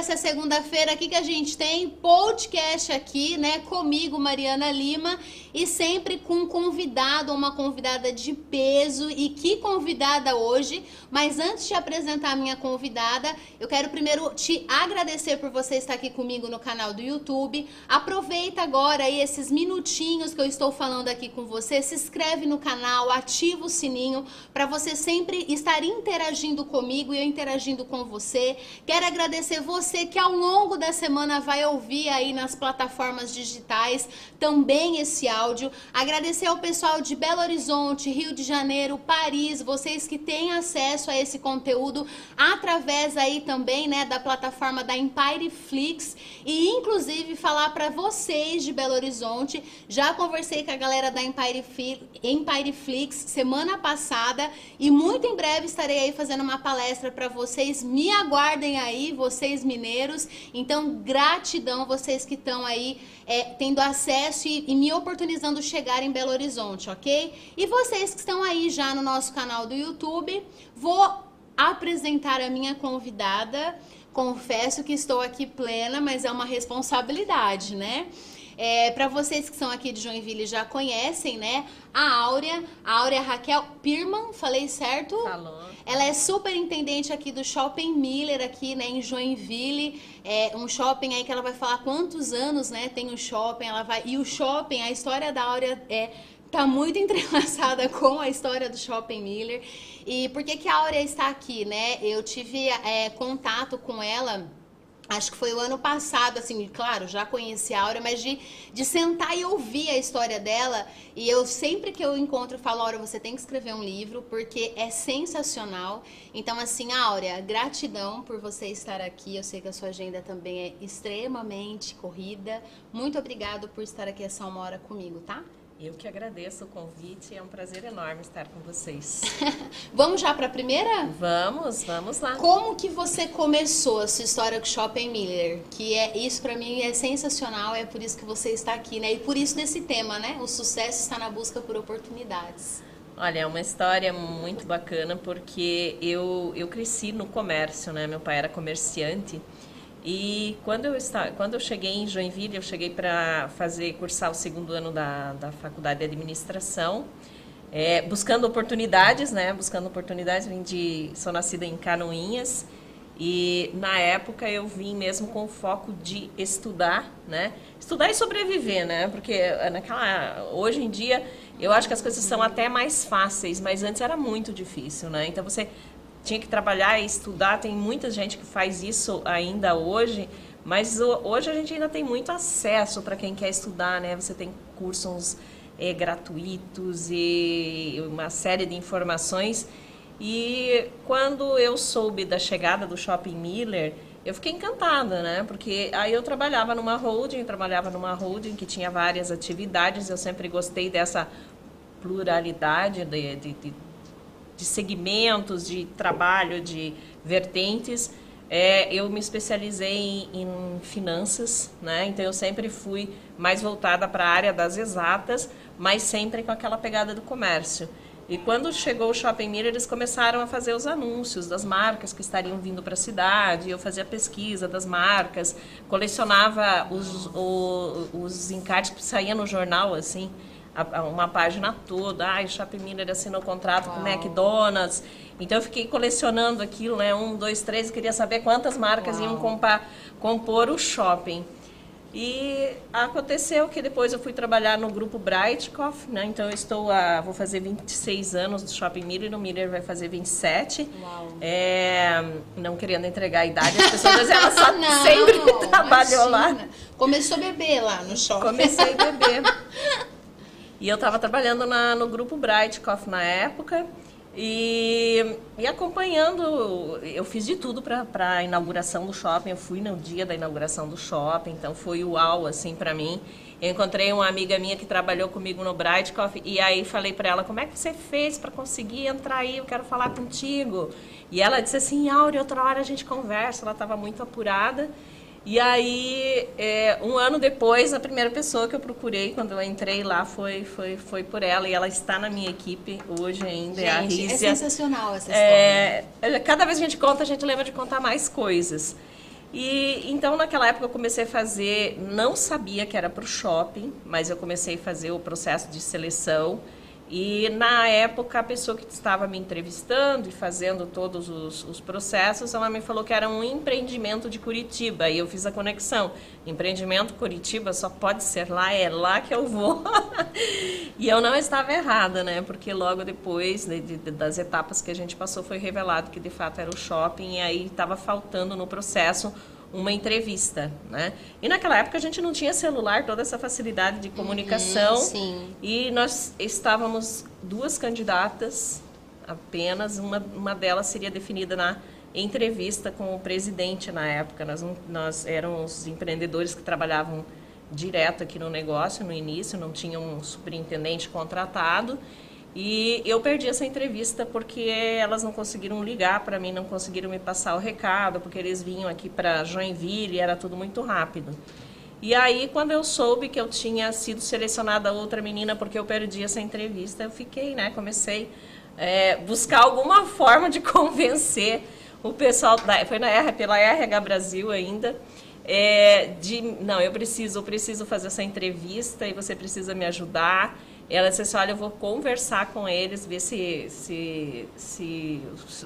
essa segunda-feira aqui que a gente tem podcast aqui, né, comigo, Mariana Lima, e sempre com um convidado, uma convidada de peso. E que convidada hoje! Mas antes de apresentar a minha convidada, eu quero primeiro te agradecer por você estar aqui comigo no canal do YouTube. Aproveita agora aí esses minutinhos que eu estou falando aqui com você, se inscreve no canal, ativa o sininho para você sempre estar interagindo comigo e eu interagindo com você. Quero agradecer você que ao longo da semana vai ouvir aí nas plataformas digitais também esse áudio. Agradecer ao pessoal de Belo Horizonte, Rio de Janeiro, Paris, vocês que têm acesso a esse conteúdo através aí também, né, da plataforma da Empire Flix e inclusive falar para vocês de Belo Horizonte. Já conversei com a galera da Empire Flix semana passada e muito em breve estarei aí fazendo uma palestra para vocês. Me aguardem aí, vocês mineiros. Então, gratidão vocês que estão aí é, tendo acesso e, e me oportunizando chegar em Belo Horizonte, ok? E vocês que estão aí já no nosso canal do YouTube, vou apresentar a minha convidada. Confesso que estou aqui plena, mas é uma responsabilidade, né? É, para vocês que são aqui de Joinville já conhecem, né? A Áurea, a Áurea Raquel Pirman, falei certo? Falou. Ela é superintendente aqui do Shopping Miller, aqui, né, em Joinville. É um shopping aí que ela vai falar quantos anos, né, tem o shopping, ela vai... E o shopping, a história da Áurea é tá muito entrelaçada com a história do Shopping Miller. E por que, que a Áurea está aqui, né? Eu tive é, contato com ela Acho que foi o ano passado, assim, claro, já conheci a Aura, mas de, de sentar e ouvir a história dela. E eu sempre que eu encontro, falo, Aura, você tem que escrever um livro, porque é sensacional. Então, assim, Áurea, gratidão por você estar aqui. Eu sei que a sua agenda também é extremamente corrida. Muito obrigado por estar aqui essa uma hora comigo, tá? Eu que agradeço o convite, é um prazer enorme estar com vocês. vamos já para a primeira? Vamos, vamos lá. Como que você começou a sua história com Shopping Miller? Que é isso para mim é sensacional, é por isso que você está aqui, né? E por isso desse tema, né? O sucesso está na busca por oportunidades. Olha, é uma história muito bacana porque eu, eu cresci no comércio, né? Meu pai era comerciante. E quando eu, estava, quando eu cheguei em Joinville, eu cheguei para fazer, cursar o segundo ano da, da faculdade de administração, é, buscando oportunidades, né? Buscando oportunidades, vim de, sou nascida em Canoinhas e na época eu vim mesmo com o foco de estudar, né? Estudar e sobreviver, né? Porque naquela, hoje em dia eu acho que as coisas são até mais fáceis, mas antes era muito difícil, né? Então você tinha que trabalhar e estudar. Tem muita gente que faz isso ainda hoje, mas hoje a gente ainda tem muito acesso para quem quer estudar, né? Você tem cursos é, gratuitos e uma série de informações. E quando eu soube da chegada do Shopping Miller, eu fiquei encantada, né? Porque aí eu trabalhava numa holding, trabalhava numa holding que tinha várias atividades. Eu sempre gostei dessa pluralidade de, de, de de segmentos de trabalho, de vertentes. É, eu me especializei em, em, finanças, né? Então eu sempre fui mais voltada para a área das exatas, mas sempre com aquela pegada do comércio. E quando chegou o Shopping Mirror, eles começaram a fazer os anúncios das marcas que estariam vindo para a cidade. Eu fazia pesquisa das marcas, colecionava os, os, os encartes que saíam no jornal, assim uma página toda. Ai, Shopping Miller assinou contrato Uau. com McDonald's. Então eu fiquei colecionando aquilo, né? Um, dois, três, queria saber quantas marcas Uau. iam compar, compor o shopping. E aconteceu que depois eu fui trabalhar no grupo Brightcoff, né? Então eu estou a, vou fazer 26 anos do Shopping Miller, o Miller vai fazer 27. Uau. É, não querendo entregar a idade, as pessoas elas só não, sempre trabalhou lá. Começou a beber lá no shopping. Comecei a beber. E eu estava trabalhando na, no grupo Brightcoff na época e, e acompanhando, eu fiz de tudo para a inauguração do shopping. Eu fui no dia da inauguração do shopping, então foi uau assim para mim. Eu encontrei uma amiga minha que trabalhou comigo no Brightcoff e aí falei para ela como é que você fez para conseguir entrar aí. Eu quero falar contigo. E ela disse assim, Áurea, outra hora a gente conversa. Ela estava muito apurada. E aí, é, um ano depois, a primeira pessoa que eu procurei quando eu entrei lá foi, foi, foi por ela. E ela está na minha equipe hoje ainda, gente, é a Rícia. É sensacional essa é, história. É, cada vez que a gente conta, a gente lembra de contar mais coisas. E então naquela época eu comecei a fazer, não sabia que era para o shopping, mas eu comecei a fazer o processo de seleção. E na época a pessoa que estava me entrevistando e fazendo todos os, os, processos, ela me falou que era um empreendimento de Curitiba. E eu fiz a conexão. Empreendimento Curitiba só pode ser lá, é lá que eu vou. e eu não estava errada, né? Porque logo depois de, de, das etapas que a gente passou foi revelado que de fato era o shopping e aí estava faltando no processo uma entrevista, né? E naquela época a gente não tinha celular, toda essa facilidade de uhum, comunicação. Uhum, sim. E nós estávamos duas candidatas apenas, uma, uma delas seria definida na entrevista com o presidente na época. Nós, nós éramos empreendedores que trabalhavam direto aqui no negócio no início, não tinha um superintendente contratado. E eu perdi essa entrevista porque elas não conseguiram ligar para mim, não conseguiram me passar o recado, porque eles vinham aqui para Joinville e era tudo muito rápido. E aí, quando eu soube que eu tinha sido selecionada outra menina porque eu perdi essa entrevista, eu fiquei, né? Comecei a é, buscar alguma forma de convencer o pessoal, da, foi na R, pela RH Brasil ainda, é, de não, eu preciso, eu preciso fazer essa entrevista e você precisa me ajudar. Ela disse assim, olha, eu vou conversar com eles, ver se, se, se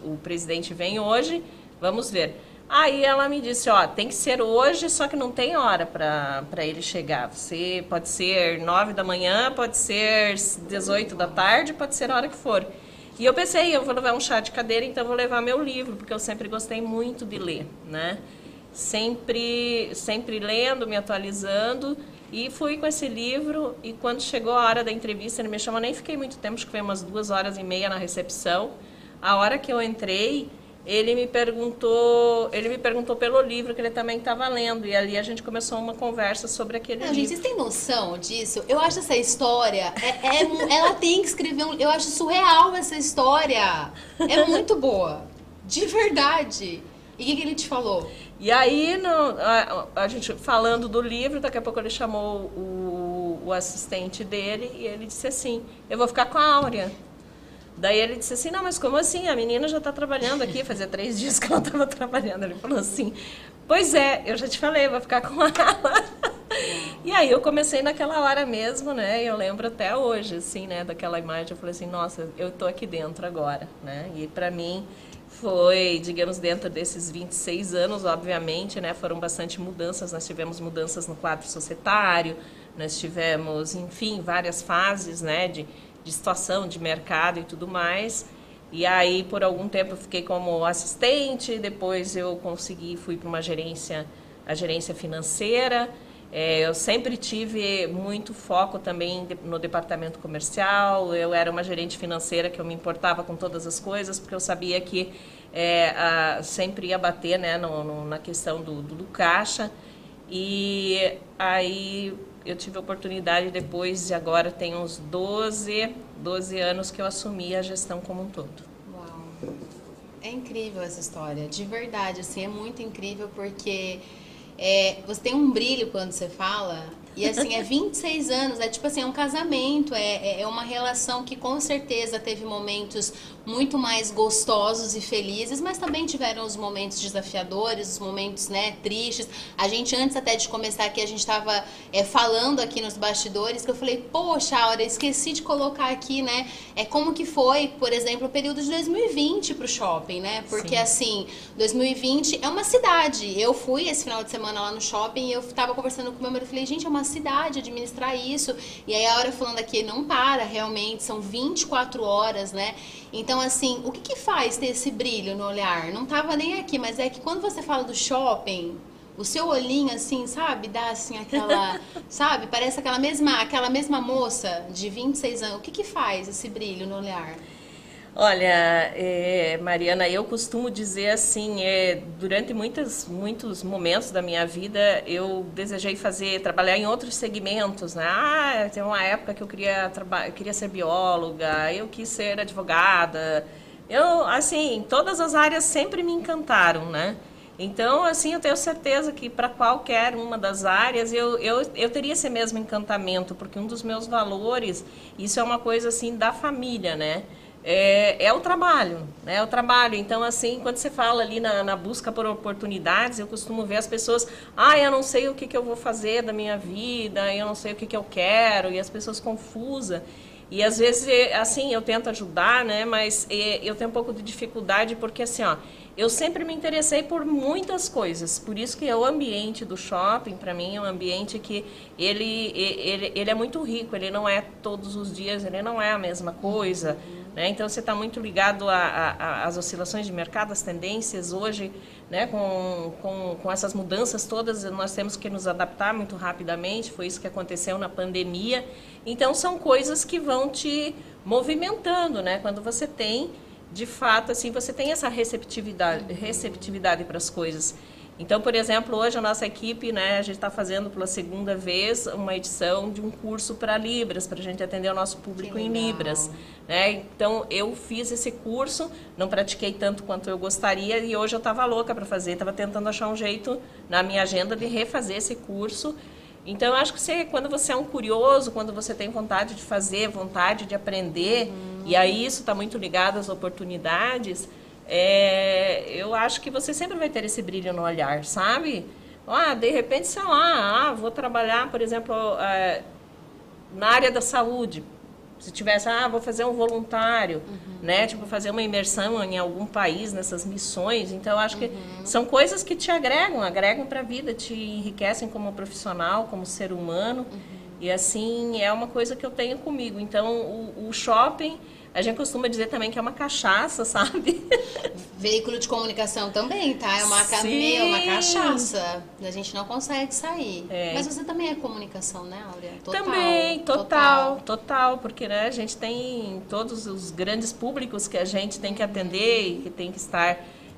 o presidente vem hoje, vamos ver. Aí ela me disse, ó, tem que ser hoje, só que não tem hora para ele chegar. Você pode ser nove da manhã, pode ser 18 da tarde, pode ser a hora que for. E eu pensei, eu vou levar um chá de cadeira, então vou levar meu livro, porque eu sempre gostei muito de ler, né? Sempre, sempre lendo, me atualizando. E fui com esse livro e quando chegou a hora da entrevista, ele me chamou, nem fiquei muito tempo, acho que foi umas duas horas e meia na recepção. A hora que eu entrei, ele me perguntou, ele me perguntou pelo livro que ele também estava lendo e ali a gente começou uma conversa sobre aquele Não, livro. Gente, vocês têm noção disso? Eu acho essa história, é, é, ela tem que escrever um, eu acho surreal essa história. É muito boa, de verdade. E o que, que ele te falou? E aí, no, a, a, gente falando do livro, daqui a pouco ele chamou o, o assistente dele e ele disse assim: Eu vou ficar com a Áurea. Daí ele disse assim: Não, mas como assim? A menina já está trabalhando aqui, fazia três dias que ela estava trabalhando. Ele falou assim: Pois é, eu já te falei, vou ficar com ela. e aí eu comecei naquela hora mesmo, né? Eu lembro até hoje, assim, né, daquela imagem. Eu falei assim: Nossa, eu tô aqui dentro agora, né? E para mim foi, digamos, dentro desses 26 anos, obviamente, né, foram bastante mudanças. Nós tivemos mudanças no quadro societário, nós tivemos, enfim, várias fases, né, de, de situação, de mercado e tudo mais. E aí, por algum tempo, eu fiquei como assistente, depois eu consegui, fui para uma gerência, a gerência financeira. É, eu sempre tive muito foco também no departamento comercial. Eu era uma gerente financeira que eu me importava com todas as coisas, porque eu sabia que é, a, sempre ia bater né, no, no, na questão do, do, do, caixa. E aí eu tive a oportunidade depois, de agora tem uns 12, 12 anos que eu assumi a gestão como um todo. Uau! É incrível essa história, de verdade, assim, é muito incrível porque é, você tem um brilho quando você fala e assim, é 26 anos, é tipo assim, é um casamento, é, é, é uma relação que com certeza teve momentos muito mais gostosos e felizes, mas também tiveram os momentos desafiadores, os momentos, né, tristes. A gente, antes até de começar aqui, a gente estava é, falando aqui nos bastidores, que eu falei, poxa, Aura, esqueci de colocar aqui, né, é como que foi, por exemplo, o período de 2020 para o shopping, né, porque Sim. assim, 2020 é uma cidade. Eu fui esse final de semana lá no shopping e eu estava conversando com o meu marido, falei, gente, é uma cidade administrar isso. E aí a hora falando aqui, não para realmente, são 24 horas, né? Então, assim, o que, que faz ter esse brilho no olhar? Não tava nem aqui, mas é que quando você fala do shopping, o seu olhinho assim, sabe, dá assim aquela, sabe, parece aquela mesma, aquela mesma moça de 26 anos. O que que faz esse brilho no olhar? Olha, é, Mariana, eu costumo dizer assim, é, durante muitos, muitos momentos da minha vida, eu desejei fazer, trabalhar em outros segmentos, né? Ah, tem uma época que eu queria, queria ser bióloga, eu quis ser advogada. Eu, assim, todas as áreas sempre me encantaram, né? Então, assim, eu tenho certeza que para qualquer uma das áreas eu, eu, eu teria esse mesmo encantamento, porque um dos meus valores, isso é uma coisa assim da família, né? É, é, o trabalho, né? É o trabalho. Então, assim, quando você fala ali na, na, busca por oportunidades, eu costumo ver as pessoas, ah, eu não sei o que, que eu vou fazer da minha vida, eu não sei o que, que eu quero, e as pessoas confusas. E às vezes, assim, eu tento ajudar, né? Mas eu tenho um pouco de dificuldade porque, assim, ó, eu sempre me interessei por muitas coisas. Por isso que o ambiente do shopping, para mim, é um ambiente que ele, ele, ele é muito rico. Ele não é todos os dias, ele não é a mesma coisa. Né? Então, você está muito ligado às oscilações de mercado, às tendências. Hoje, né, com, com, com essas mudanças todas, nós temos que nos adaptar muito rapidamente. Foi isso que aconteceu na pandemia. Então, são coisas que vão te movimentando, né? Quando você tem de fato, assim, você tem essa receptividade, receptividade para as coisas. Então, por exemplo, hoje a nossa equipe, né, a gente está fazendo pela segunda vez uma edição de um curso para Libras, para a gente atender o nosso público em Libras. Né? Então, eu fiz esse curso, não pratiquei tanto quanto eu gostaria e hoje eu estava louca para fazer, estava tentando achar um jeito na minha agenda de refazer esse curso então, eu acho que você, quando você é um curioso, quando você tem vontade de fazer, vontade de aprender, uhum. e aí isso está muito ligado às oportunidades, é, eu acho que você sempre vai ter esse brilho no olhar, sabe? Ah, de repente, sei lá, ah, vou trabalhar, por exemplo, é, na área da saúde. Se tivesse, ah, vou fazer um voluntário, uhum. né? Tipo, fazer uma imersão em algum país, nessas missões. Então, acho que uhum. são coisas que te agregam, agregam para a vida, te enriquecem como profissional, como ser humano. Uhum. E, assim, é uma coisa que eu tenho comigo. Então, o, o shopping a gente costuma dizer também que é uma cachaça, sabe? Veículo de comunicação também, tá? É uma, Sim. uma cachaça. A gente não consegue sair. É. Mas você também é comunicação, né, Áurea? Total, também, total, total, total, porque né, a gente tem todos os grandes públicos que a gente tem que atender e que tem que estar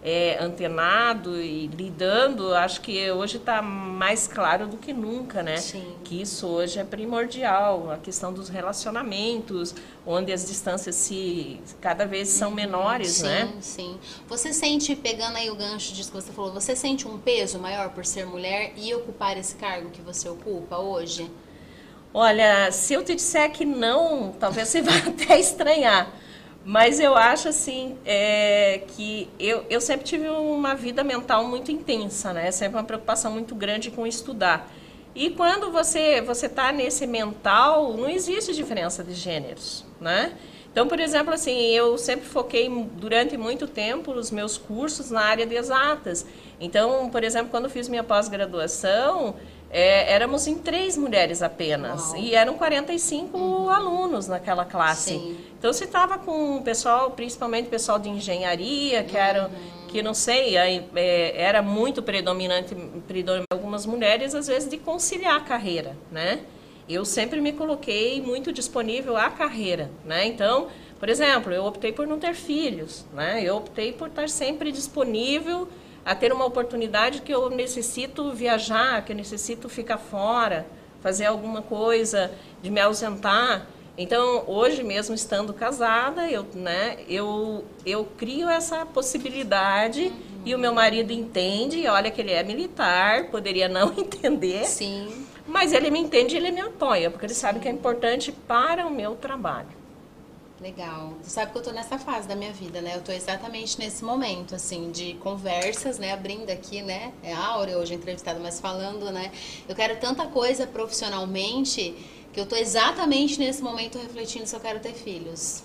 é, antenado e lidando, acho que hoje está mais claro do que nunca, né? Sim. Que isso hoje é primordial, a questão dos relacionamentos, onde as distâncias se cada vez são uhum. menores, sim, né? Sim, sim. Você sente, pegando aí o gancho disso que você falou, você sente um peso maior por ser mulher e ocupar esse cargo que você ocupa hoje? Olha, se eu te disser que não, talvez você vá até estranhar. Mas eu acho assim é, que eu, eu sempre tive uma vida mental muito intensa, né? Sempre uma preocupação muito grande com estudar. E quando você você está nesse mental, não existe diferença de gêneros, né? Então, por exemplo, assim, eu sempre foquei durante muito tempo os meus cursos na área de exatas. Então, por exemplo, quando fiz minha pós-graduação, é, éramos em três mulheres apenas. Uau. E eram 45 uhum. alunos naquela classe. Sim. Então você estava com o pessoal, principalmente o pessoal de engenharia, que uhum. era, que não sei, aí, é, era muito predominante, predominante algumas mulheres, às vezes, de conciliar a carreira, né? Eu sempre me coloquei muito disponível à carreira, né? Então, por exemplo, eu optei por não ter filhos, né? Eu optei por estar sempre disponível a ter uma oportunidade que eu necessito viajar, que eu necessito ficar fora, fazer alguma coisa, de me ausentar. Então, hoje mesmo estando casada, eu, né, eu, eu crio essa possibilidade uhum. e o meu marido entende, olha que ele é militar, poderia não entender. Sim. Mas ele me entende e ele me apoia, porque ele sabe que é importante para o meu trabalho. Legal. Você sabe que eu tô nessa fase da minha vida, né? Eu tô exatamente nesse momento, assim, de conversas, né? Abrindo aqui, né? É a Áurea hoje entrevistada, mas falando, né? Eu quero tanta coisa profissionalmente que eu tô exatamente nesse momento refletindo se eu quero ter filhos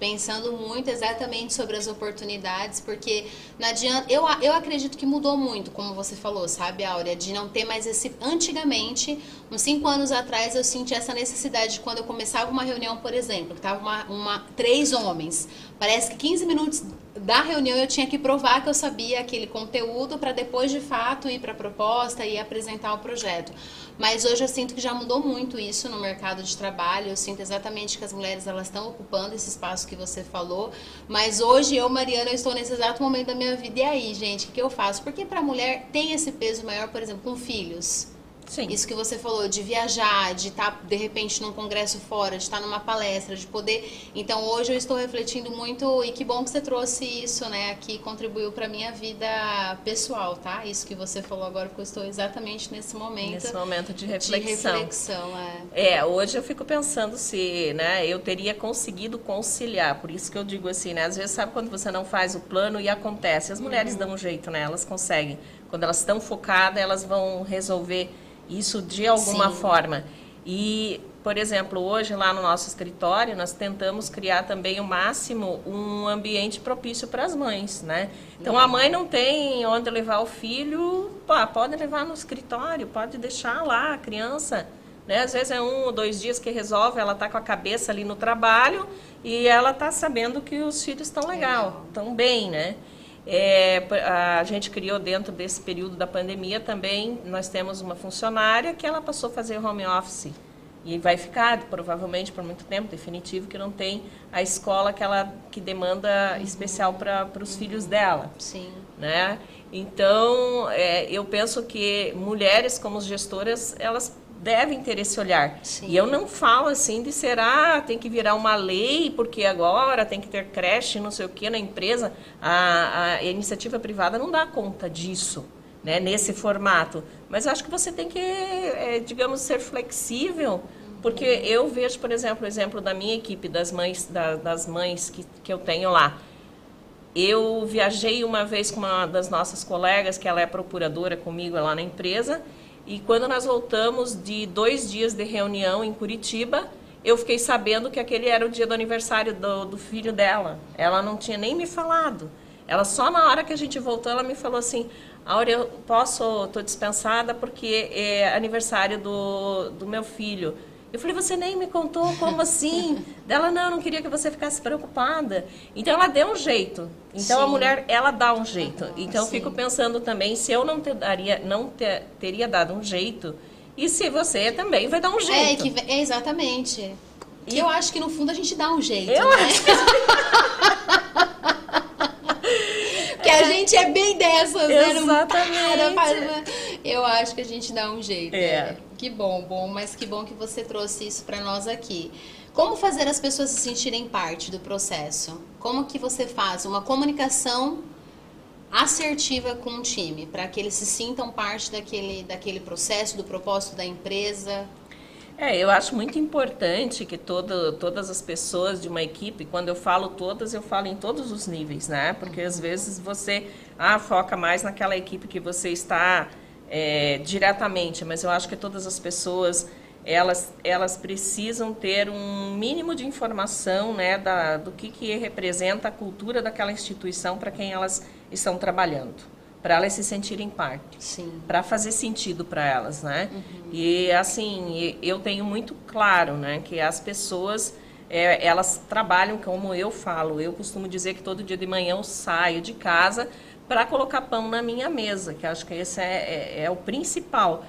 pensando muito exatamente sobre as oportunidades, porque não adianta. Eu, eu acredito que mudou muito, como você falou, sabe, Áurea, de não ter mais esse. Antigamente, uns cinco anos atrás, eu senti essa necessidade de quando eu começava uma reunião, por exemplo, que tava uma, uma, três homens. Parece que 15 minutos da reunião eu tinha que provar que eu sabia aquele conteúdo para depois de fato ir para a proposta e apresentar o projeto. Mas hoje eu sinto que já mudou muito isso no mercado de trabalho. Eu sinto exatamente que as mulheres elas estão ocupando esse espaço que você falou. Mas hoje eu, Mariana, eu estou nesse exato momento da minha vida. E aí, gente, o que eu faço? Porque para a mulher tem esse peso maior, por exemplo, com filhos. Sim. Isso que você falou, de viajar, de estar, tá, de repente, num congresso fora, de estar tá numa palestra, de poder. Então, hoje eu estou refletindo muito, e que bom que você trouxe isso, né, aqui, contribuiu para minha vida pessoal, tá? Isso que você falou agora, porque eu estou exatamente nesse momento. Nesse momento de reflexão. De reflexão, é. É, hoje eu fico pensando se, né, eu teria conseguido conciliar, por isso que eu digo assim, né, às vezes sabe quando você não faz o plano e acontece, as mulheres uhum. dão um jeito, né, elas conseguem. Quando elas estão focadas, elas vão resolver isso de alguma Sim. forma. E, por exemplo, hoje lá no nosso escritório, nós tentamos criar também o máximo um ambiente propício para as mães, né? Então, a mãe não tem onde levar o filho, pô, pode levar no escritório, pode deixar lá a criança. Né? Às vezes é um ou dois dias que resolve, ela está com a cabeça ali no trabalho e ela está sabendo que os filhos estão legal, estão bem, né? É, a gente criou dentro desse período da pandemia também, nós temos uma funcionária que ela passou a fazer home office. E vai ficar, provavelmente, por muito tempo, definitivo, que não tem a escola que ela que demanda uhum. especial para os uhum. filhos dela. Sim. Né? Então, é, eu penso que mulheres como gestoras, elas devem ter esse olhar. Sim. E eu não falo assim de ser, ah, tem que virar uma lei, porque agora tem que ter creche, não sei o que, na empresa. A, a iniciativa privada não dá conta disso, né, nesse formato. Mas acho que você tem que, é, digamos, ser flexível, porque eu vejo, por exemplo, o exemplo da minha equipe, das mães, da, das mães que, que eu tenho lá. Eu viajei uma vez com uma das nossas colegas, que ela é procuradora comigo lá na empresa, e quando nós voltamos de dois dias de reunião em Curitiba, eu fiquei sabendo que aquele era o dia do aniversário do, do filho dela. Ela não tinha nem me falado. Ela só na hora que a gente voltou, ela me falou assim: Áurea, eu posso, estou dispensada porque é aniversário do, do meu filho. Eu falei, você nem me contou, como assim? Dela, não, não queria que você ficasse preocupada. Então, ela deu um jeito. Então, Sim. a mulher, ela dá um jeito. Então, eu fico pensando também, se eu não, te daria, não te, teria dado um jeito, e se você também vai dar um é, jeito. É, que, exatamente. E eu acho que, no fundo, a gente dá um jeito, eu né? Acho que... a gente é bem dessas, né? Exatamente. Para, eu acho que a gente dá um jeito. É. Que bom, bom, mas que bom que você trouxe isso para nós aqui. Como fazer as pessoas se sentirem parte do processo? Como que você faz uma comunicação assertiva com o time, para que eles se sintam parte daquele, daquele processo, do propósito da empresa? É, eu acho muito importante que todo, todas as pessoas de uma equipe, quando eu falo todas, eu falo em todos os níveis, né? Porque às vezes você ah, foca mais naquela equipe que você está é, diretamente, mas eu acho que todas as pessoas elas, elas precisam ter um mínimo de informação né, da, do que, que representa a cultura daquela instituição para quem elas estão trabalhando, para elas se sentirem parte, para fazer sentido para elas, né? Uhum. E assim, eu tenho muito claro, né, que as pessoas é, elas trabalham como eu falo. Eu costumo dizer que todo dia de manhã eu saio de casa para colocar pão na minha mesa, que acho que esse é, é, é o principal.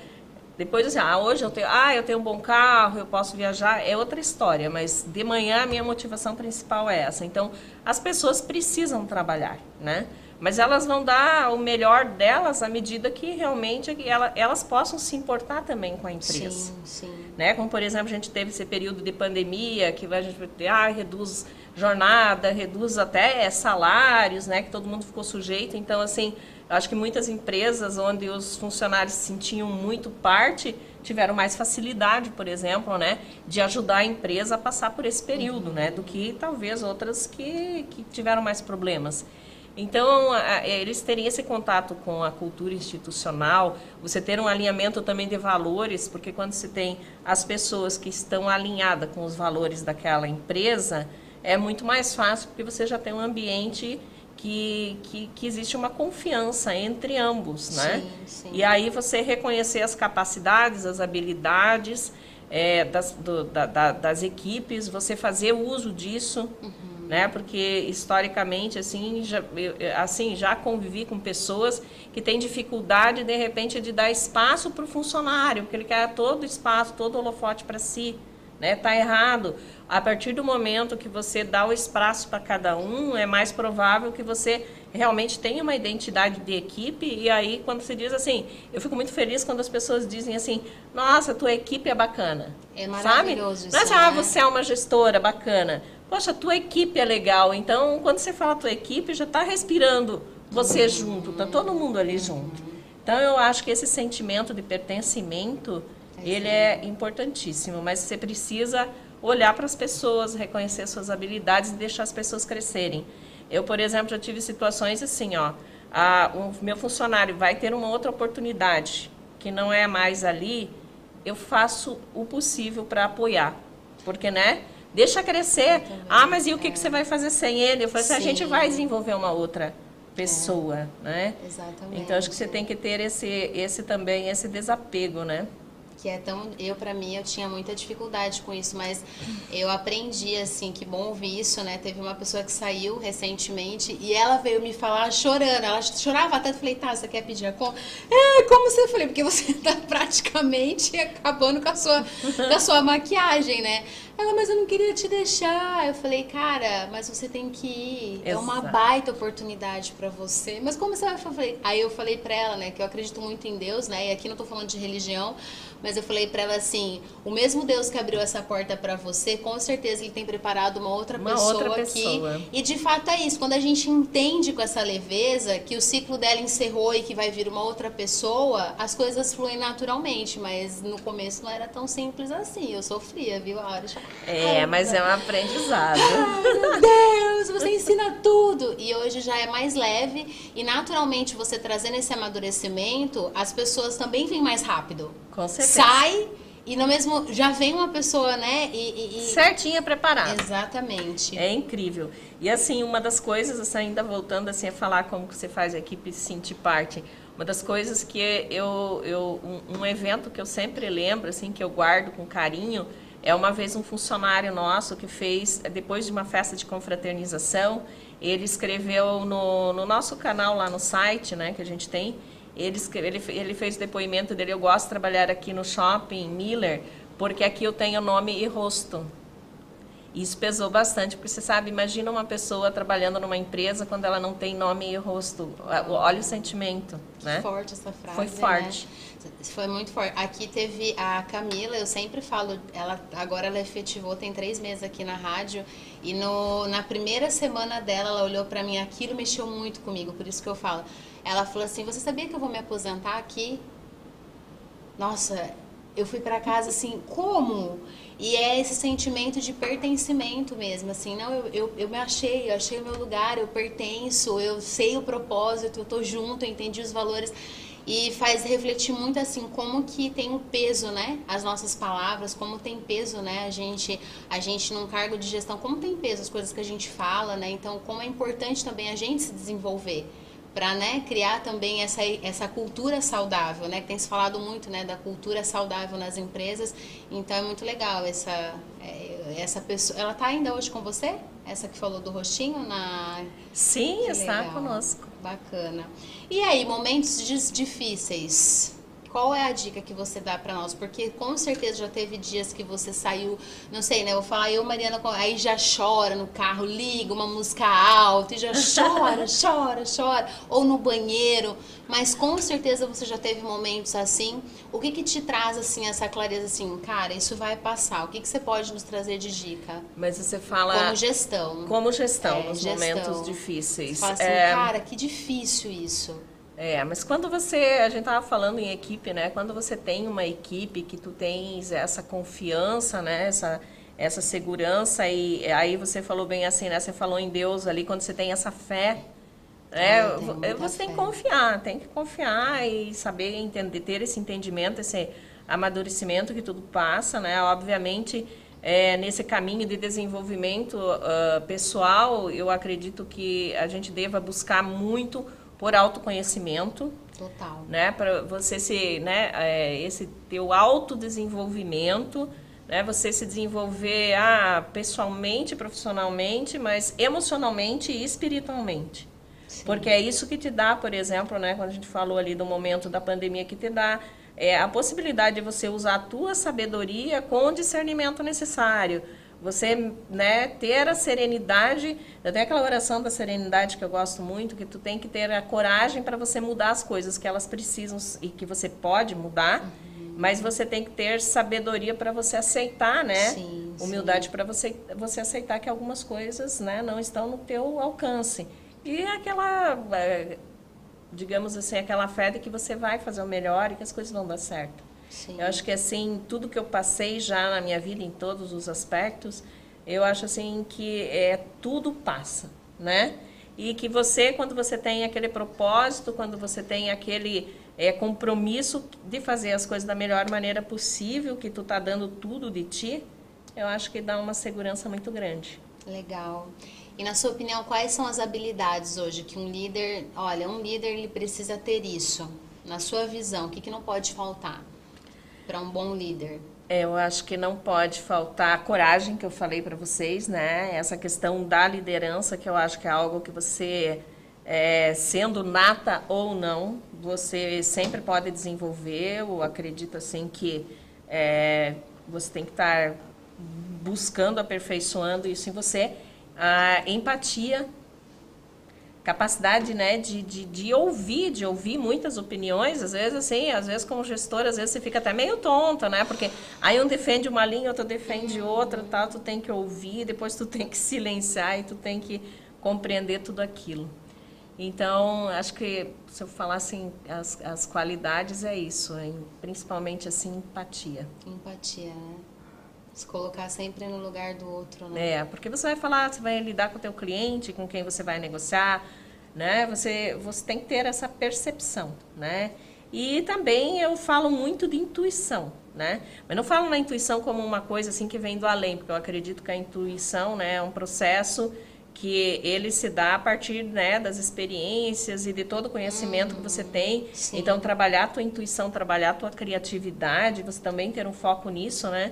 Depois, assim, ah, hoje eu tenho, ah, eu tenho um bom carro, eu posso viajar, é outra história, mas de manhã a minha motivação principal é essa. Então, as pessoas precisam trabalhar, né? Mas elas vão dar o melhor delas à medida que realmente ela, elas possam se importar também com a empresa. Sim, sim. Né? Como, por exemplo, a gente teve esse período de pandemia, que a gente ah, reduz jornada, reduz até salários, né, que todo mundo ficou sujeito. Então, assim, acho que muitas empresas onde os funcionários se sentiam muito parte tiveram mais facilidade, por exemplo, né, de ajudar a empresa a passar por esse período, né, do que talvez outras que, que tiveram mais problemas. Então, eles teriam esse contato com a cultura institucional, você ter um alinhamento também de valores, porque quando você tem as pessoas que estão alinhadas com os valores daquela empresa, é muito mais fácil porque você já tem um ambiente que, que, que existe uma confiança entre ambos, né? Sim, sim. E aí você reconhecer as capacidades, as habilidades é, das, do, da, da, das equipes, você fazer uso disso, uhum. né? Porque historicamente, assim já, eu, assim, já convivi com pessoas que têm dificuldade, de repente, de dar espaço para o funcionário, porque ele quer todo espaço, todo holofote para si né? Tá errado. A partir do momento que você dá o espaço para cada um, é mais provável que você realmente tem uma identidade de equipe e aí quando se diz assim, eu fico muito feliz quando as pessoas dizem assim, nossa, tua equipe é bacana. É maravilhoso sabe? isso, Não é assim, ah, né? você é uma gestora bacana. Poxa, tua equipe é legal. Então, quando você fala tua equipe, já está respirando você junto, tá todo mundo ali junto. Então, eu acho que esse sentimento de pertencimento, ele é importantíssimo, mas você precisa olhar para as pessoas, reconhecer suas habilidades e deixar as pessoas crescerem. Eu, por exemplo, já tive situações assim, ó, a, o meu funcionário vai ter uma outra oportunidade que não é mais ali, eu faço o possível para apoiar, porque, né? Deixa crescer. Ah, mas e o que, que você vai fazer sem ele? Eu falei assim, a gente vai desenvolver uma outra pessoa, né? Exatamente. Então acho que você tem que ter esse, esse também, esse desapego, né? Que é tão eu para mim eu tinha muita dificuldade com isso mas eu aprendi assim que bom ouvir isso né? Teve uma pessoa que saiu recentemente e ela veio me falar chorando. Ela chorava até falei tá você quer pedir a conta? É como você? Falei porque você tá praticamente acabando com a sua com a sua maquiagem né? Ela mas eu não queria te deixar. Eu falei cara mas você tem que ir. É uma Exato. baita oportunidade para você. Mas como você vai fazer aí eu falei para ela né que eu acredito muito em Deus né? E aqui não tô falando de religião mas eu falei pra ela assim: o mesmo Deus que abriu essa porta pra você, com certeza ele tem preparado uma outra Uma pessoa outra aqui. pessoa. E de fato é isso. Quando a gente entende com essa leveza que o ciclo dela encerrou e que vai vir uma outra pessoa, as coisas fluem naturalmente. Mas no começo não era tão simples assim. Eu sofria, viu? A hora de... É, mas é um aprendizado. Ai, meu Deus, você ensina tudo. E hoje já é mais leve. E naturalmente, você trazendo esse amadurecimento, as pessoas também vêm mais rápido. Com certeza. Sai e no mesmo. Já vem uma pessoa, né? E, e- e- Certinha preparada. Exatamente. É incrível. E assim, uma das coisas, assim, ainda voltando assim a falar como que você faz a equipe se sentir parte. Uma das coisas que eu, eu um, um evento que eu sempre lembro, assim, que eu guardo com carinho, é uma vez um funcionário nosso que fez, depois de uma festa de confraternização, ele escreveu no, no nosso canal lá no site, né, que a gente tem, ele, ele, ele fez o depoimento dele, eu gosto de trabalhar aqui no shopping Miller, porque aqui eu tenho nome e rosto. Isso pesou bastante, porque você sabe, imagina uma pessoa trabalhando numa empresa quando ela não tem nome e rosto. Olha o sentimento, né? Forte essa frase. Foi forte. Né? Foi muito forte. Aqui teve a Camila, eu sempre falo, ela agora ela efetivou, tem três meses aqui na rádio. E no, na primeira semana dela, ela olhou pra mim, aquilo mexeu muito comigo, por isso que eu falo. Ela falou assim: Você sabia que eu vou me aposentar aqui? Nossa, eu fui pra casa assim, como? E é esse sentimento de pertencimento mesmo, assim, não, eu, eu, eu me achei, eu achei o meu lugar, eu pertenço, eu sei o propósito, eu tô junto, eu entendi os valores. E faz refletir muito assim como que tem um peso, né? As nossas palavras, como tem peso, né? A gente, a gente num cargo de gestão, como tem peso as coisas que a gente fala, né? Então, como é importante também a gente se desenvolver para né, criar também essa, essa cultura saudável, né? Que tem se falado muito, né, da cultura saudável nas empresas. Então é muito legal essa é, essa pessoa. Ela tá ainda hoje com você? Essa que falou do rostinho na Sim, Que está legal. conosco. Bacana. E aí, momentos difíceis. Qual é a dica que você dá pra nós? Porque com certeza já teve dias que você saiu, não sei, né? Eu vou falar, eu, Mariana, com- aí já chora no carro, liga uma música alta e já chora, chora, chora. Ou no banheiro. Mas com certeza você já teve momentos assim. O que que te traz, assim, essa clareza, assim, cara, isso vai passar? O que que você pode nos trazer de dica? Mas você fala Como gestão. como gestão É, nos gestão. momentos difíceis. Você fala assim, É, cara, que difícil isso. É, mas quando você, a gente tava falando em equipe, né? Quando você tem uma equipe que tu tens essa confiança, né? Essa, essa segurança e aí você falou bem assim, né? Você falou em Deus ali, quando você tem essa fé, né? Ah, muita você tem que fé. confiar, tem que confiar e saber entender, ter esse entendimento, esse amadurecimento que tudo passa, né? Obviamente, é, nesse caminho de desenvolvimento ah, pessoal, eu acredito que a gente deva buscar muito por autoconhecimento, Total. né, para você se, né, é, esse teu autodesenvolvimento, né, você se desenvolver ah, pessoalmente, profissionalmente, mas emocionalmente e espiritualmente. Porque é isso que te dá, por exemplo, né, quando a gente falou ali do momento da pandemia, que te dá é, a possibilidade de você usar a tua sabedoria com o discernimento necessário. Você né, ter a serenidade, até aquela oração da serenidade que eu gosto muito, que tu tem que ter a coragem para você mudar as coisas que elas precisam e que você pode mudar, uhum. mas você tem que ter sabedoria para você aceitar, né? Sim, Humildade para você, você aceitar que algumas coisas né, não estão no teu alcance. E aquela, é, digamos assim, aquela fé de que você vai fazer o melhor e que as coisas vão dar certo. Sim. Eu acho que assim, tudo que eu passei já na minha vida em todos os aspectos, eu acho assim que é tudo passa, né? E que você, quando você tem aquele propósito, quando você tem aquele é, compromisso de fazer as coisas da melhor maneira possível, que tu tá dando tudo de ti, eu acho que dá uma segurança muito grande. Legal. E na sua opinião, quais são as habilidades hoje que um líder, olha, um líder ele precisa ter isso? Na sua visão, o que, que não pode faltar? Para um bom líder? É, eu acho que não pode faltar a coragem que eu falei para vocês, né? Essa questão da liderança, que eu acho que é algo que você, é, sendo nata ou não, você sempre pode desenvolver. Eu acredito assim que é, você tem que estar buscando, aperfeiçoando isso em você. A empatia capacidade né, de, de, de, ouvir, de ouvir muitas opiniões, às vezes assim, às vezes como gestor, às vezes você fica até meio tonta, né? Porque aí um defende uma linha, outro defende outra, tal, tu tem que ouvir, depois tu tem que silenciar e tu tem que compreender tudo aquilo. Então, acho que se eu falar assim, as, as qualidades é isso, hein? principalmente assim, empatia. Empatia, né? Se colocar sempre no lugar do outro, né? É, porque você vai falar, você vai lidar com o teu cliente, com quem você vai negociar, né? Você, você tem que ter essa percepção, né? E também eu falo muito de intuição, né? Mas não falo na intuição como uma coisa assim que vem do além, porque eu acredito que a intuição, né, é um processo que ele se dá a partir né, das experiências e de todo o conhecimento hum, que você tem. Sim. Então, trabalhar a tua intuição, trabalhar a tua criatividade, você também ter um foco nisso, né?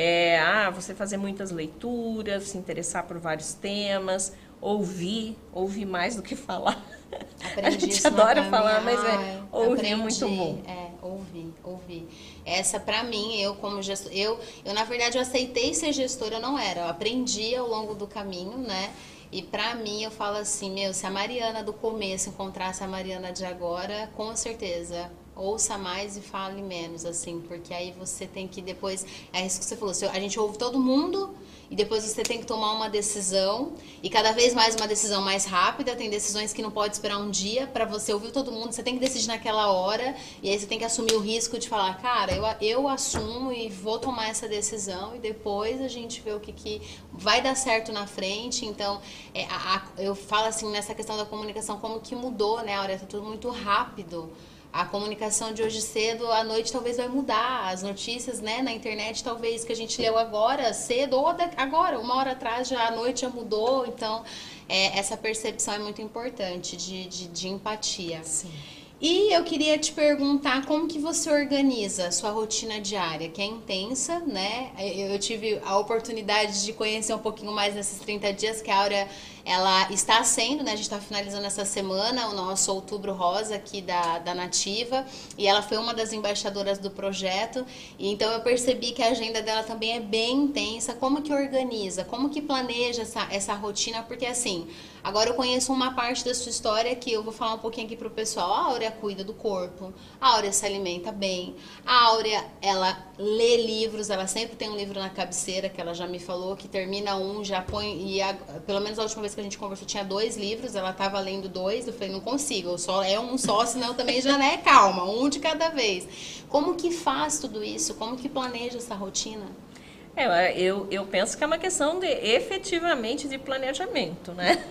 É, ah, você fazer muitas leituras, se interessar por vários temas, ouvir, ouvir mais do que falar. Aprendi a gente adora falar, mas é, ouvir aprendi, é muito bom. É, ouvir, ouvir. Essa para mim, eu como gestor, eu, eu na verdade eu aceitei ser gestora, eu não era, eu aprendi ao longo do caminho, né? E para mim eu falo assim, meu, se a Mariana do começo encontrasse a Mariana de agora, com certeza ouça mais e fale menos, assim, porque aí você tem que depois. É isso que você falou, a gente ouve todo mundo e depois você tem que tomar uma decisão e cada vez mais uma decisão mais rápida. Tem decisões que não pode esperar um dia para você ouvir todo mundo, você tem que decidir naquela hora e aí você tem que assumir o risco de falar, cara, eu, eu assumo e vou tomar essa decisão e depois a gente vê o que, que vai dar certo na frente. Então, é, a, a, eu falo assim nessa questão da comunicação, como que mudou, né? Olha, tá tudo muito rápido a comunicação de hoje cedo, à noite talvez vai mudar. As notícias, né, na internet, talvez que a gente leu agora cedo ou agora, uma hora atrás já à noite já mudou. Então, é, essa percepção é muito importante de, de, de empatia. Sim. E eu queria te perguntar como que você organiza a sua rotina diária, que é intensa, né? Eu tive a oportunidade de conhecer um pouquinho mais nesses 30 dias que a Áurea ela está sendo, né? A gente está finalizando essa semana o nosso Outubro Rosa aqui da, da Nativa e ela foi uma das embaixadoras do projeto. E então eu percebi que a agenda dela também é bem intensa. Como que organiza? Como que planeja essa, essa rotina? Porque assim, agora eu conheço uma parte da sua história que eu vou falar um pouquinho aqui pro pessoal. A Áurea cuida do corpo, a Áurea se alimenta bem, a Áurea ela lê livros, ela sempre tem um livro na cabeceira que ela já me falou que termina um, já põe e a, pelo menos a última vez que a gente conversou tinha dois livros, ela estava lendo dois, eu falei, não consigo, só é um só, senão também já não é calma, um de cada vez. Como que faz tudo isso? Como que planeja essa rotina? É, eu, eu penso que é uma questão de efetivamente de planejamento, né?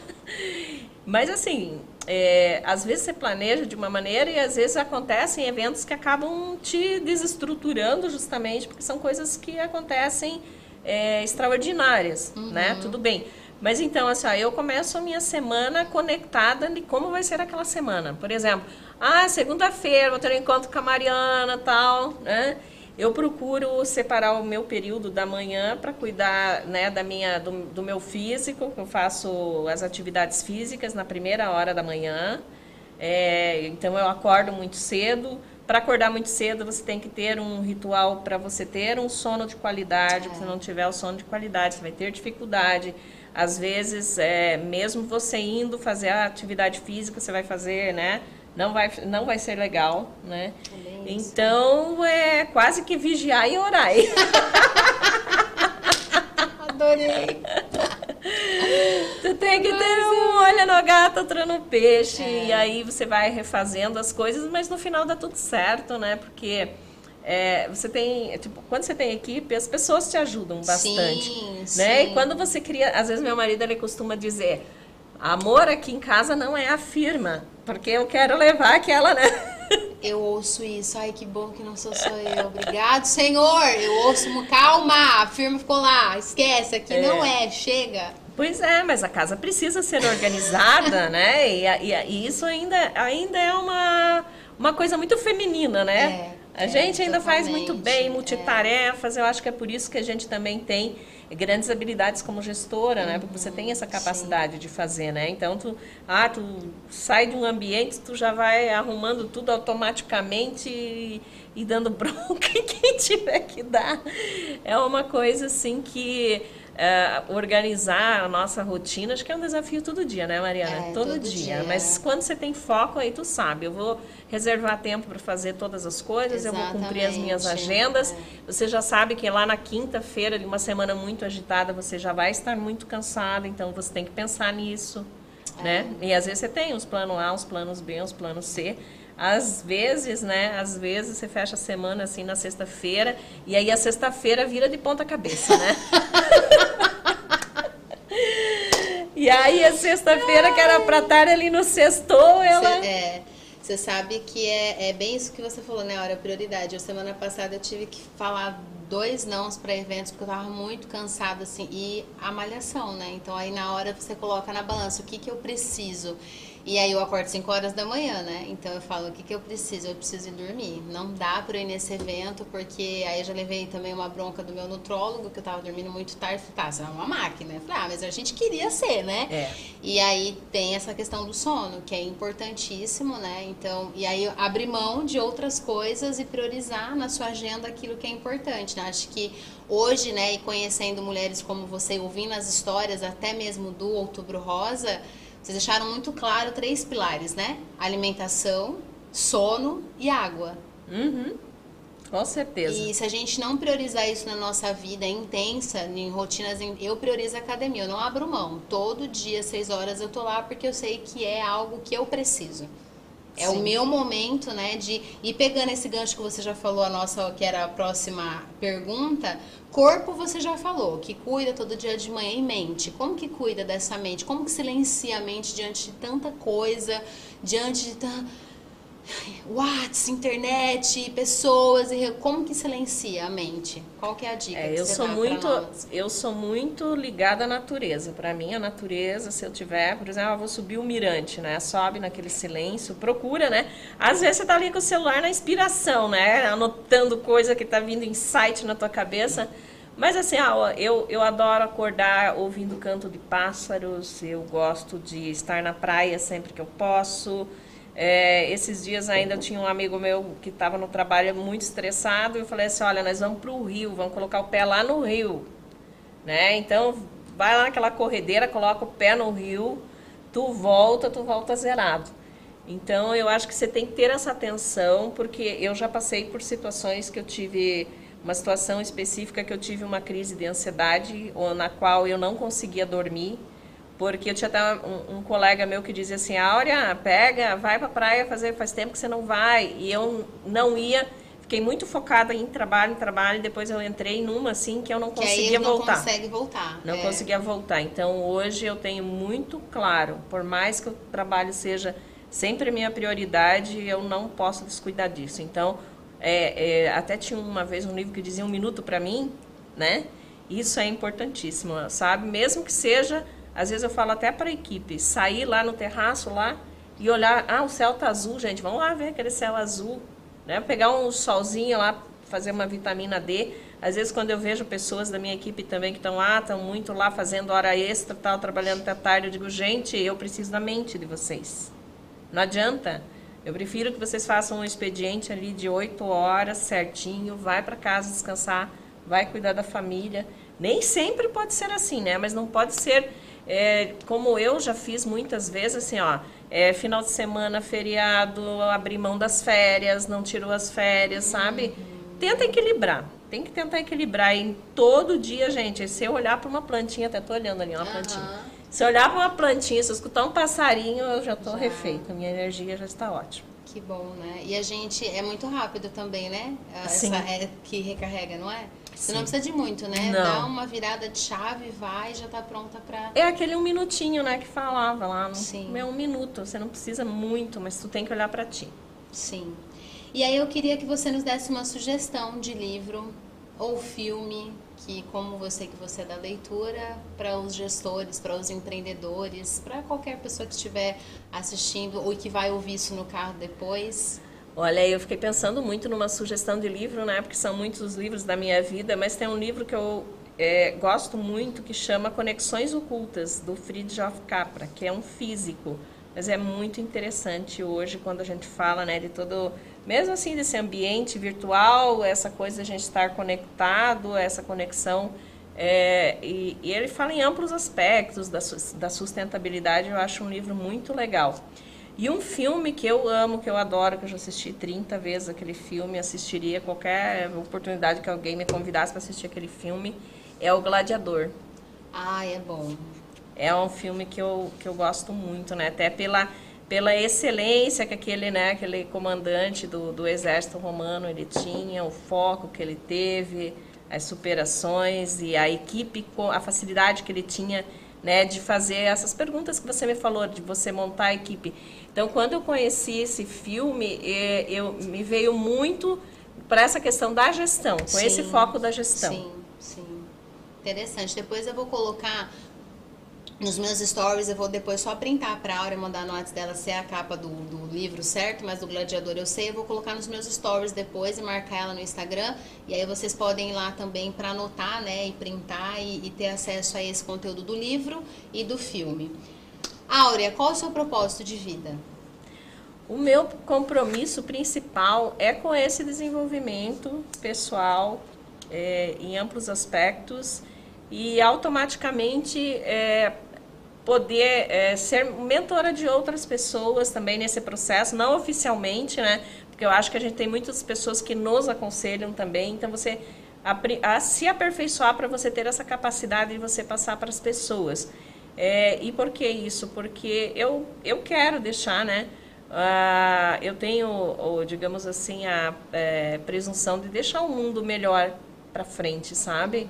Mas assim, é, às vezes você planeja de uma maneira e às vezes acontecem eventos que acabam te desestruturando justamente porque são coisas que acontecem é, extraordinárias, né? uhum. né? Tudo bem. Mas então, assim, ó, eu começo a minha semana conectada de como vai ser aquela semana. Por exemplo, ah, segunda-feira vou ter um encontro com a Mariana tal, né? Eu procuro separar o meu período da manhã para cuidar né, da minha, do, do meu físico. Eu faço as atividades físicas na primeira hora da manhã. É, então eu acordo muito cedo, para acordar muito cedo, você tem que ter um ritual para você ter um sono de qualidade. É. Se não tiver o sono de qualidade, você vai ter dificuldade. Às vezes, é, mesmo você indo fazer a atividade física, você vai fazer, né? Não vai, não vai ser legal, né? É então, é quase que vigiar e orar. Adorei. tu tem que ter um olho no gato, outro no peixe. É. E aí você vai refazendo as coisas, mas no final dá tudo certo, né? Porque é, você tem, tipo, quando você tem equipe, as pessoas te ajudam bastante. Sim, né? Sim. E quando você cria, às vezes meu marido ele costuma dizer, amor aqui em casa não é a firma, porque eu quero levar aquela, né? Eu ouço isso. Ai, que bom que não sou só eu. Obrigado, Senhor. Eu ouço, calma, a firma ficou lá. Esquece, aqui é. não é, chega. Pois é, mas a casa precisa ser organizada, né? E, e, e, isso ainda, ainda é uma, uma coisa muito feminina, né? É, a é, gente ainda faz muito bem é. multitarefas. Eu acho que é por isso que a gente também tem grandes habilidades como gestora, né? Porque você tem essa capacidade Sim. de fazer, né? Então tu, ah, tu sai de um ambiente, tu já vai arrumando tudo automaticamente e, e dando bronca em quem tiver que dar. É uma coisa assim que uh, organizar a nossa rotina, acho que é um desafio todo dia, né, Mariana? É, todo, todo dia. dia. Mas quando você tem foco, aí tu sabe, eu vou reservar tempo para fazer todas as coisas, Exatamente. eu vou cumprir as minhas agendas. É. Você já sabe que lá na quinta-feira de uma semana muito agitada, você já vai estar muito cansado, então você tem que pensar nisso. É. Né? E às vezes você tem os planos A, os planos B, os planos C. Às vezes, né? Às vezes você fecha a semana assim na sexta-feira e aí a sexta-feira vira de ponta cabeça, né? e aí a sexta-feira que era pra estar ali no sextou, ela... É. Você sabe que é, é bem isso que você falou, né? Hora prioridade. A semana passada eu tive que falar dois nãos para eventos porque eu tava muito cansada assim e a malhação, né? Então aí na hora você coloca na balança o que que eu preciso. E aí eu acordo 5 horas da manhã, né? Então eu falo, o que, que eu preciso? Eu preciso ir dormir. Não dá pra ir nesse evento, porque aí eu já levei também uma bronca do meu nutrólogo, que eu tava dormindo muito tarde. Falei, tá, você é uma máquina. Eu falei, ah, mas a gente queria ser, né? É. E aí tem essa questão do sono, que é importantíssimo, né? Então, e aí abrir mão de outras coisas e priorizar na sua agenda aquilo que é importante, né? Acho que hoje, né, e conhecendo mulheres como você, ouvindo as histórias, até mesmo do Outubro Rosa, vocês deixaram muito claro três pilares, né? Alimentação, sono e água. Uhum. Com certeza. E se a gente não priorizar isso na nossa vida intensa, em rotinas, eu priorizo a academia, eu não abro mão. Todo dia, seis horas, eu tô lá porque eu sei que é algo que eu preciso. É Sim. o meu momento, né, de ir pegando esse gancho que você já falou, a nossa, que era a próxima pergunta. Corpo você já falou, que cuida todo dia de manhã e mente. Como que cuida dessa mente? Como que silencia a mente diante de tanta coisa, diante de tanta WhatsApp, internet, pessoas e como que silencia a mente? Qual que é a dica? É, eu sou muito, eu sou muito ligada à natureza. Para mim, a natureza, se eu tiver, por exemplo, eu vou subir o mirante, né? Sobe naquele silêncio, procura, né? Às vezes você tá ali com o celular na inspiração, né? Anotando coisa que tá vindo insight na tua cabeça. Mas assim, ó, eu, eu adoro acordar ouvindo canto de pássaros, eu gosto de estar na praia sempre que eu posso. É, esses dias ainda tinha um amigo meu que estava no trabalho muito estressado e eu falei assim, olha, nós vamos para o Rio, vamos colocar o pé lá no Rio. Né? Então, vai lá naquela corredeira, coloca o pé no Rio, tu volta, tu volta zerado. Então, eu acho que você tem que ter essa atenção, porque eu já passei por situações que eu tive uma situação específica que eu tive uma crise de ansiedade, na qual eu não conseguia dormir porque eu tinha até um, um, colega meu que dizia assim, Áurea, pega, vai pra praia fazer, faz tempo que você não vai. E eu não ia, fiquei muito focada em trabalho, em trabalho, e depois eu entrei numa assim que eu não conseguia não voltar. Não consegue voltar. Não é. conseguia voltar. Então hoje eu tenho muito claro, por mais que o trabalho seja sempre minha prioridade, eu não posso descuidar disso. Então, é, é, até tinha uma vez um livro que dizia um minuto para mim, né? Isso é importantíssimo, sabe? Mesmo que seja às vezes eu falo até para a equipe, sair lá no terraço lá e olhar, ah, o céu tá azul, gente, vamos lá ver aquele céu azul, né? Pegar um solzinho lá, fazer uma vitamina D. Às vezes quando eu vejo pessoas da minha equipe também que estão lá, estão muito lá fazendo hora extra, tal, trabalhando até tarde, eu digo, gente, eu preciso da mente de vocês. Não adianta. Eu prefiro que vocês façam um expediente ali de 8 horas certinho, vai para casa descansar, vai cuidar da família. Nem sempre pode ser assim, né? Mas não pode ser é, como eu já fiz muitas vezes, assim, ó, é, final de semana, feriado, abrir mão das férias, não tirou as férias, sabe? Tenta equilibrar. Tem que tentar equilibrar. E todo dia, gente, se eu olhar para uma plantinha, até tô olhando ali uma uhum. plantinha. Se eu olhar para uma plantinha, se eu escutar um passarinho, eu já tô já. refeita. Minha energia já está ótima. Que bom, né? E a gente é muito rápido também, né? Essa Sim. é que recarrega, não é? Você não precisa de muito, né? Não. Dá uma virada de chave, vai, já tá pronta para. É aquele um minutinho, né, que falava lá. No... Sim. É um minuto. Você não precisa muito, mas tu tem que olhar para ti. Sim. E aí eu queria que você nos desse uma sugestão de livro ou filme que, como você que você é da leitura, para os gestores, para os empreendedores, para qualquer pessoa que estiver assistindo ou que vai ouvir isso no carro depois. Olha, eu fiquei pensando muito numa sugestão de livro, né? Porque são muitos os livros da minha vida, mas tem um livro que eu é, gosto muito que chama Conexões Ocultas, do Friedrich Capra, que é um físico. Mas é muito interessante hoje quando a gente fala né, de todo, mesmo assim, desse ambiente virtual, essa coisa de a gente estar conectado, essa conexão. É, e, e, ele fala em amplos aspectos da, da sustentabilidade, eu acho um livro muito legal. E um filme que eu amo, que eu adoro, que eu já assisti 30 vezes aquele filme, assistiria qualquer oportunidade que alguém me convidasse para assistir aquele filme, é O Gladiador. Ah, é bom. É um filme que eu, que eu gosto muito, né? Até pela, pela excelência que aquele, né, aquele comandante do, do exército romano ele tinha, o foco que ele teve, as superações e a equipe, a facilidade que ele tinha né, de fazer essas perguntas que você me falou, de você montar a equipe. Então, quando eu conheci esse filme, é, eu me veio muito para essa questão da gestão, com sim, esse foco da gestão. Sim, sim. Interessante. Depois eu vou colocar nos meus stories, eu vou depois só printar para a Aura mandar no WhatsApp dela se é a capa do, do livro certo, mas do Gladiador eu sei, eu vou colocar nos meus stories depois e marcar ela no Instagram. E aí vocês podem ir lá também para anotar, né, e printar e, e ter acesso a esse conteúdo do livro e do filme. Áurea, qual é o seu propósito de vida? O meu compromisso principal é com esse desenvolvimento pessoal é, em amplos aspectos e automaticamente é, poder é, ser mentora de outras pessoas também nesse processo, não oficialmente, né? Porque eu acho que a gente tem muitas pessoas que nos aconselham também, então você a, a se aperfeiçoar para você ter essa capacidade de você passar para as pessoas. É, e por que isso? Porque eu, eu quero deixar, né? Uh, eu tenho, digamos assim, a é, presunção de deixar o mundo melhor para frente, sabe?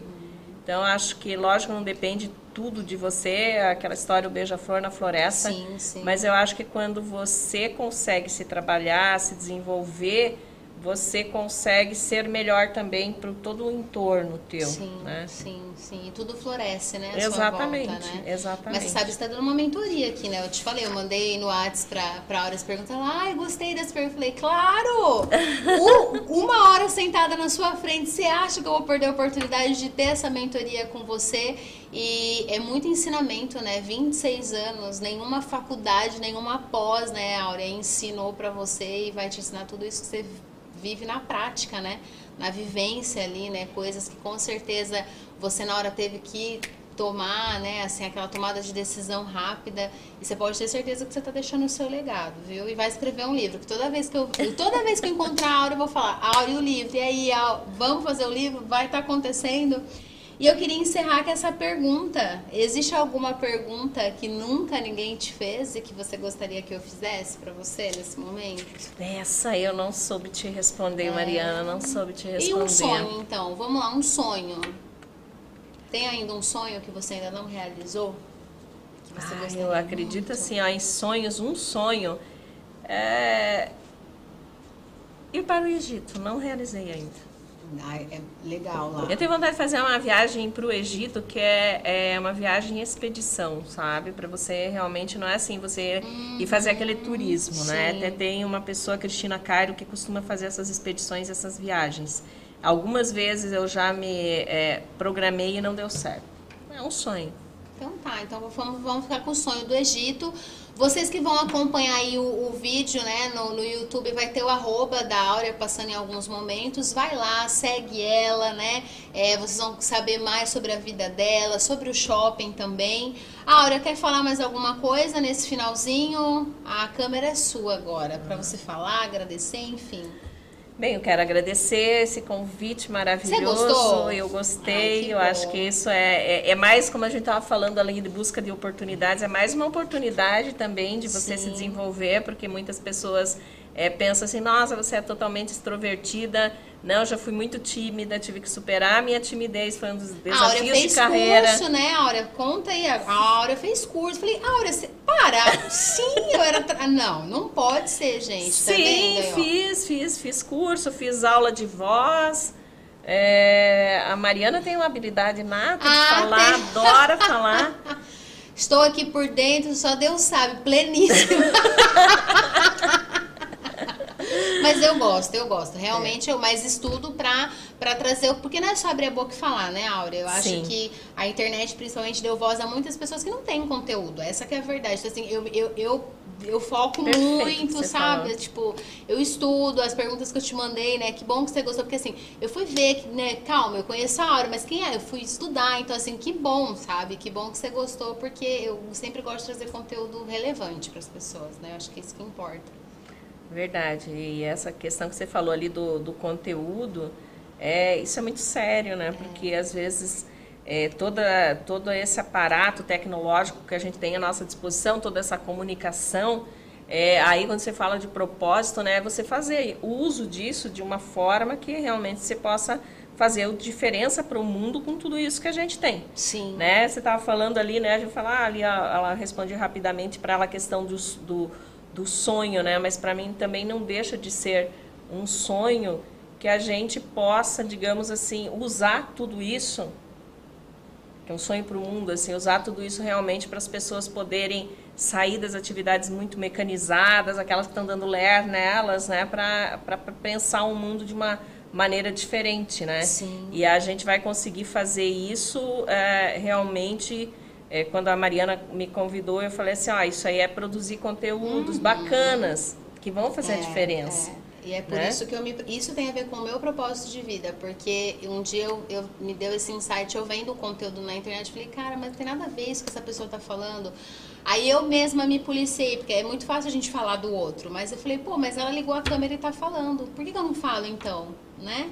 Então, acho que, lógico, não depende tudo de você, aquela história, o beija-flor na floresta. Sim, sim. Mas eu acho que quando você consegue se trabalhar, se desenvolver você consegue ser melhor também para todo o entorno teu. Sim, né? sim, sim. E tudo floresce, né? exatamente, volta, né? exatamente. Mas você sabe, você está dando uma mentoria aqui, né? Eu te falei, eu mandei no WhatsApp para a Auras perguntar, ai, gostei dessa pergunta. Eu falei, claro! uma hora sentada na sua frente, você acha que eu vou perder a oportunidade de ter essa mentoria com você? E é muito ensinamento, né? 26 anos, nenhuma faculdade, nenhuma pós, né, Áurea, ensinou para você e vai te ensinar tudo isso que você vive na prática, né? Na vivência ali, né? Coisas que com certeza você na hora teve que tomar, né? Assim, aquela tomada de decisão rápida. E você pode ter certeza que você está deixando o seu legado, viu? E vai escrever um livro. Que toda vez que eu, toda vez que eu encontrar a Aura, eu vou falar, Aura e o livro. E aí, vamos fazer o livro? Vai estar tá acontecendo. E eu queria encerrar com essa pergunta. Existe alguma pergunta que nunca ninguém te fez e que você gostaria que eu fizesse para você nesse momento? Essa eu não soube te responder, é... Mariana, não soube te responder. E um sonho, então? Vamos lá, um sonho. Tem ainda um sonho que você ainda não realizou? Que você ah, eu acredito muito? assim, ó, em sonhos, um sonho é ir para o Egito. Não realizei ainda. É legal lá. Eu tenho vontade de fazer uma viagem para o Egito, que é, é uma viagem expedição, sabe? Para você realmente, não é assim, você hum, ir fazer aquele turismo, né? sim. né? Até tem uma pessoa, Cristina Cairo, que costuma fazer essas expedições, essas viagens. Algumas vezes eu já me é, programei e não deu certo. É um sonho. Então tá, então vamos, vamos ficar com o sonho do Egito. Vocês que vão acompanhar aí o, o vídeo, né, no, no, YouTube, vai ter o arroba da Áurea passando em alguns momentos. Vai lá, segue ela, né? É, vocês vão saber mais sobre a vida dela, sobre o shopping também. Áurea, quer falar mais alguma coisa nesse finalzinho? A câmera é sua agora, para você falar, agradecer, enfim. Bem, eu quero agradecer esse convite maravilhoso. Você gostou? Eu gostei. Ai, eu bom. acho que isso é, é, é, mais, como a gente estava falando, além de busca de oportunidades, é mais uma oportunidade também de você Sim. se desenvolver, porque muitas pessoas é, pensam assim, nossa, você é totalmente extrovertida, não, já fui muito tímida, tive que superar a minha timidez, foi um dos desafios de carreira. curso, né, Áurea? Conta aí. A Áurea fez curso. Falei, Áurea, você... para. Sim, eu era... Tra... Não, não pode ser, gente. Tá Sim, tá fiz, fiz, fiz curso, fiz aula de voz. É... A Mariana tem uma habilidade nata de ah, falar, tem... adora falar. Estou aqui por dentro, só Deus sabe, pleníssima. Mas eu gosto, eu gosto. Realmente é. eu mais estudo pra, pra trazer. Porque não é só abrir a boca e falar, né, Áurea? Eu acho Sim. que a internet, principalmente, deu voz a muitas pessoas que não têm conteúdo. Essa que é a verdade. Então, assim, eu, eu, eu eu foco Perfeito, muito, sabe? Falou. Tipo, eu estudo as perguntas que eu te mandei, né? Que bom que você gostou, porque assim, eu fui ver, né? Calma, eu conheço a hora, mas quem é? Eu fui estudar, então assim, que bom, sabe? Que bom que você gostou, porque eu sempre gosto de trazer conteúdo relevante para as pessoas, né? Eu acho que é isso que importa. Verdade. E essa questão que você falou ali do, do conteúdo, é, isso é muito sério, né? Porque às vezes é, toda, todo esse aparato tecnológico que a gente tem à nossa disposição, toda essa comunicação, é, aí quando você fala de propósito, né, você fazer uso disso de uma forma que realmente você possa fazer diferença para o mundo com tudo isso que a gente tem. Sim. Né? Você estava falando ali, né? A gente fala, ah, ali ela responde rapidamente para ela a questão do, do do sonho, né? Mas para mim também não deixa de ser um sonho que a gente possa, digamos assim, usar tudo isso, que é um sonho para o mundo, assim, usar tudo isso realmente para as pessoas poderem sair das atividades muito mecanizadas, aquelas que estão dando ler nelas, né? Para pensar um mundo de uma maneira diferente, né? Sim. E a gente vai conseguir fazer isso é, realmente é, quando a Mariana me convidou, eu falei assim, ah, isso aí é produzir conteúdos uhum. bacanas que vão fazer é, a diferença. É. E é por né? isso que eu me. Isso tem a ver com o meu propósito de vida, porque um dia eu, eu me deu esse insight, eu vendo o conteúdo na internet, falei, cara, mas não tem nada a ver isso que essa pessoa tá falando. Aí eu mesma me policiei, porque é muito fácil a gente falar do outro, mas eu falei, pô, mas ela ligou a câmera e tá falando. Por que, que eu não falo então? Né?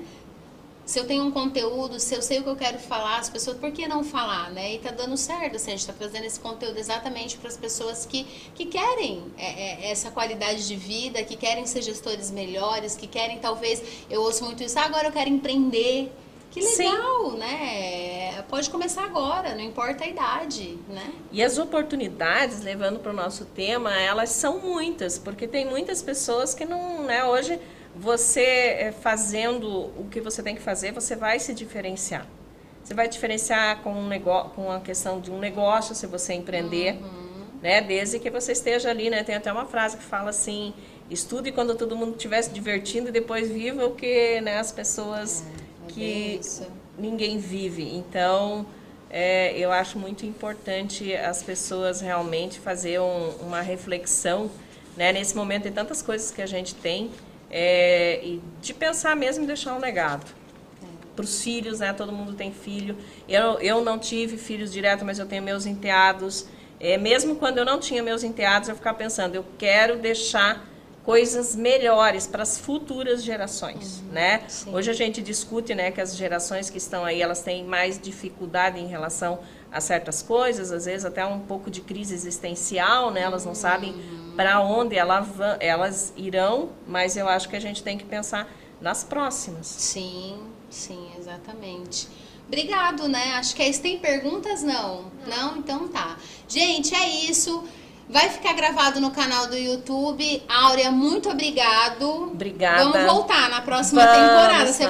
Se eu tenho um conteúdo, se eu sei o que eu quero falar, as pessoas, por que não falar, né? E tá dando certo, assim, a gente tá trazendo esse conteúdo exatamente para as pessoas que, que querem é, é, essa qualidade de vida, que querem ser gestores melhores, que querem, talvez, eu ouço muito isso, ah, agora eu quero empreender. Que legal, Sim. né? Pode começar agora, não importa a idade, né? E as oportunidades, levando para o nosso tema, elas são muitas, porque tem muitas pessoas que não, né, hoje você eh, fazendo o que você tem que fazer, você vai se diferenciar. Você vai diferenciar com, um negócio, com a questão de um negócio, se você empreender, uhum. né? Desde que você esteja ali, né? Tem até uma frase que fala assim, estude quando todo mundo estiver se divertindo e depois viva o que né, as pessoas é, é que ninguém vive. Então, é, eu acho muito importante as pessoas realmente fazer um, uma reflexão, né? Nesse momento tem tantas coisas que a gente tem, é, e de pensar mesmo em deixar um legado para os filhos, né? Todo mundo tem filho. Eu, eu não tive filhos direto, mas eu tenho meus enteados. É, mesmo quando eu não tinha meus enteados, eu ficava pensando, eu quero deixar coisas melhores para as futuras gerações, uhum, né? Sim. Hoje a gente discute, né, que as gerações que estão aí, elas têm mais dificuldade em relação a certas coisas, às vezes até um pouco de crise existencial, né? Elas não sabem para onde ela, elas irão, mas eu acho que a gente tem que pensar nas próximas. Sim, sim, exatamente. Obrigado, né? Acho que é isso. Tem perguntas? Não. Não? Então tá. Gente, é isso. Vai ficar gravado no canal do YouTube. Áurea, muito obrigado. Obrigada. Vamos voltar na próxima Vamos. temporada. Você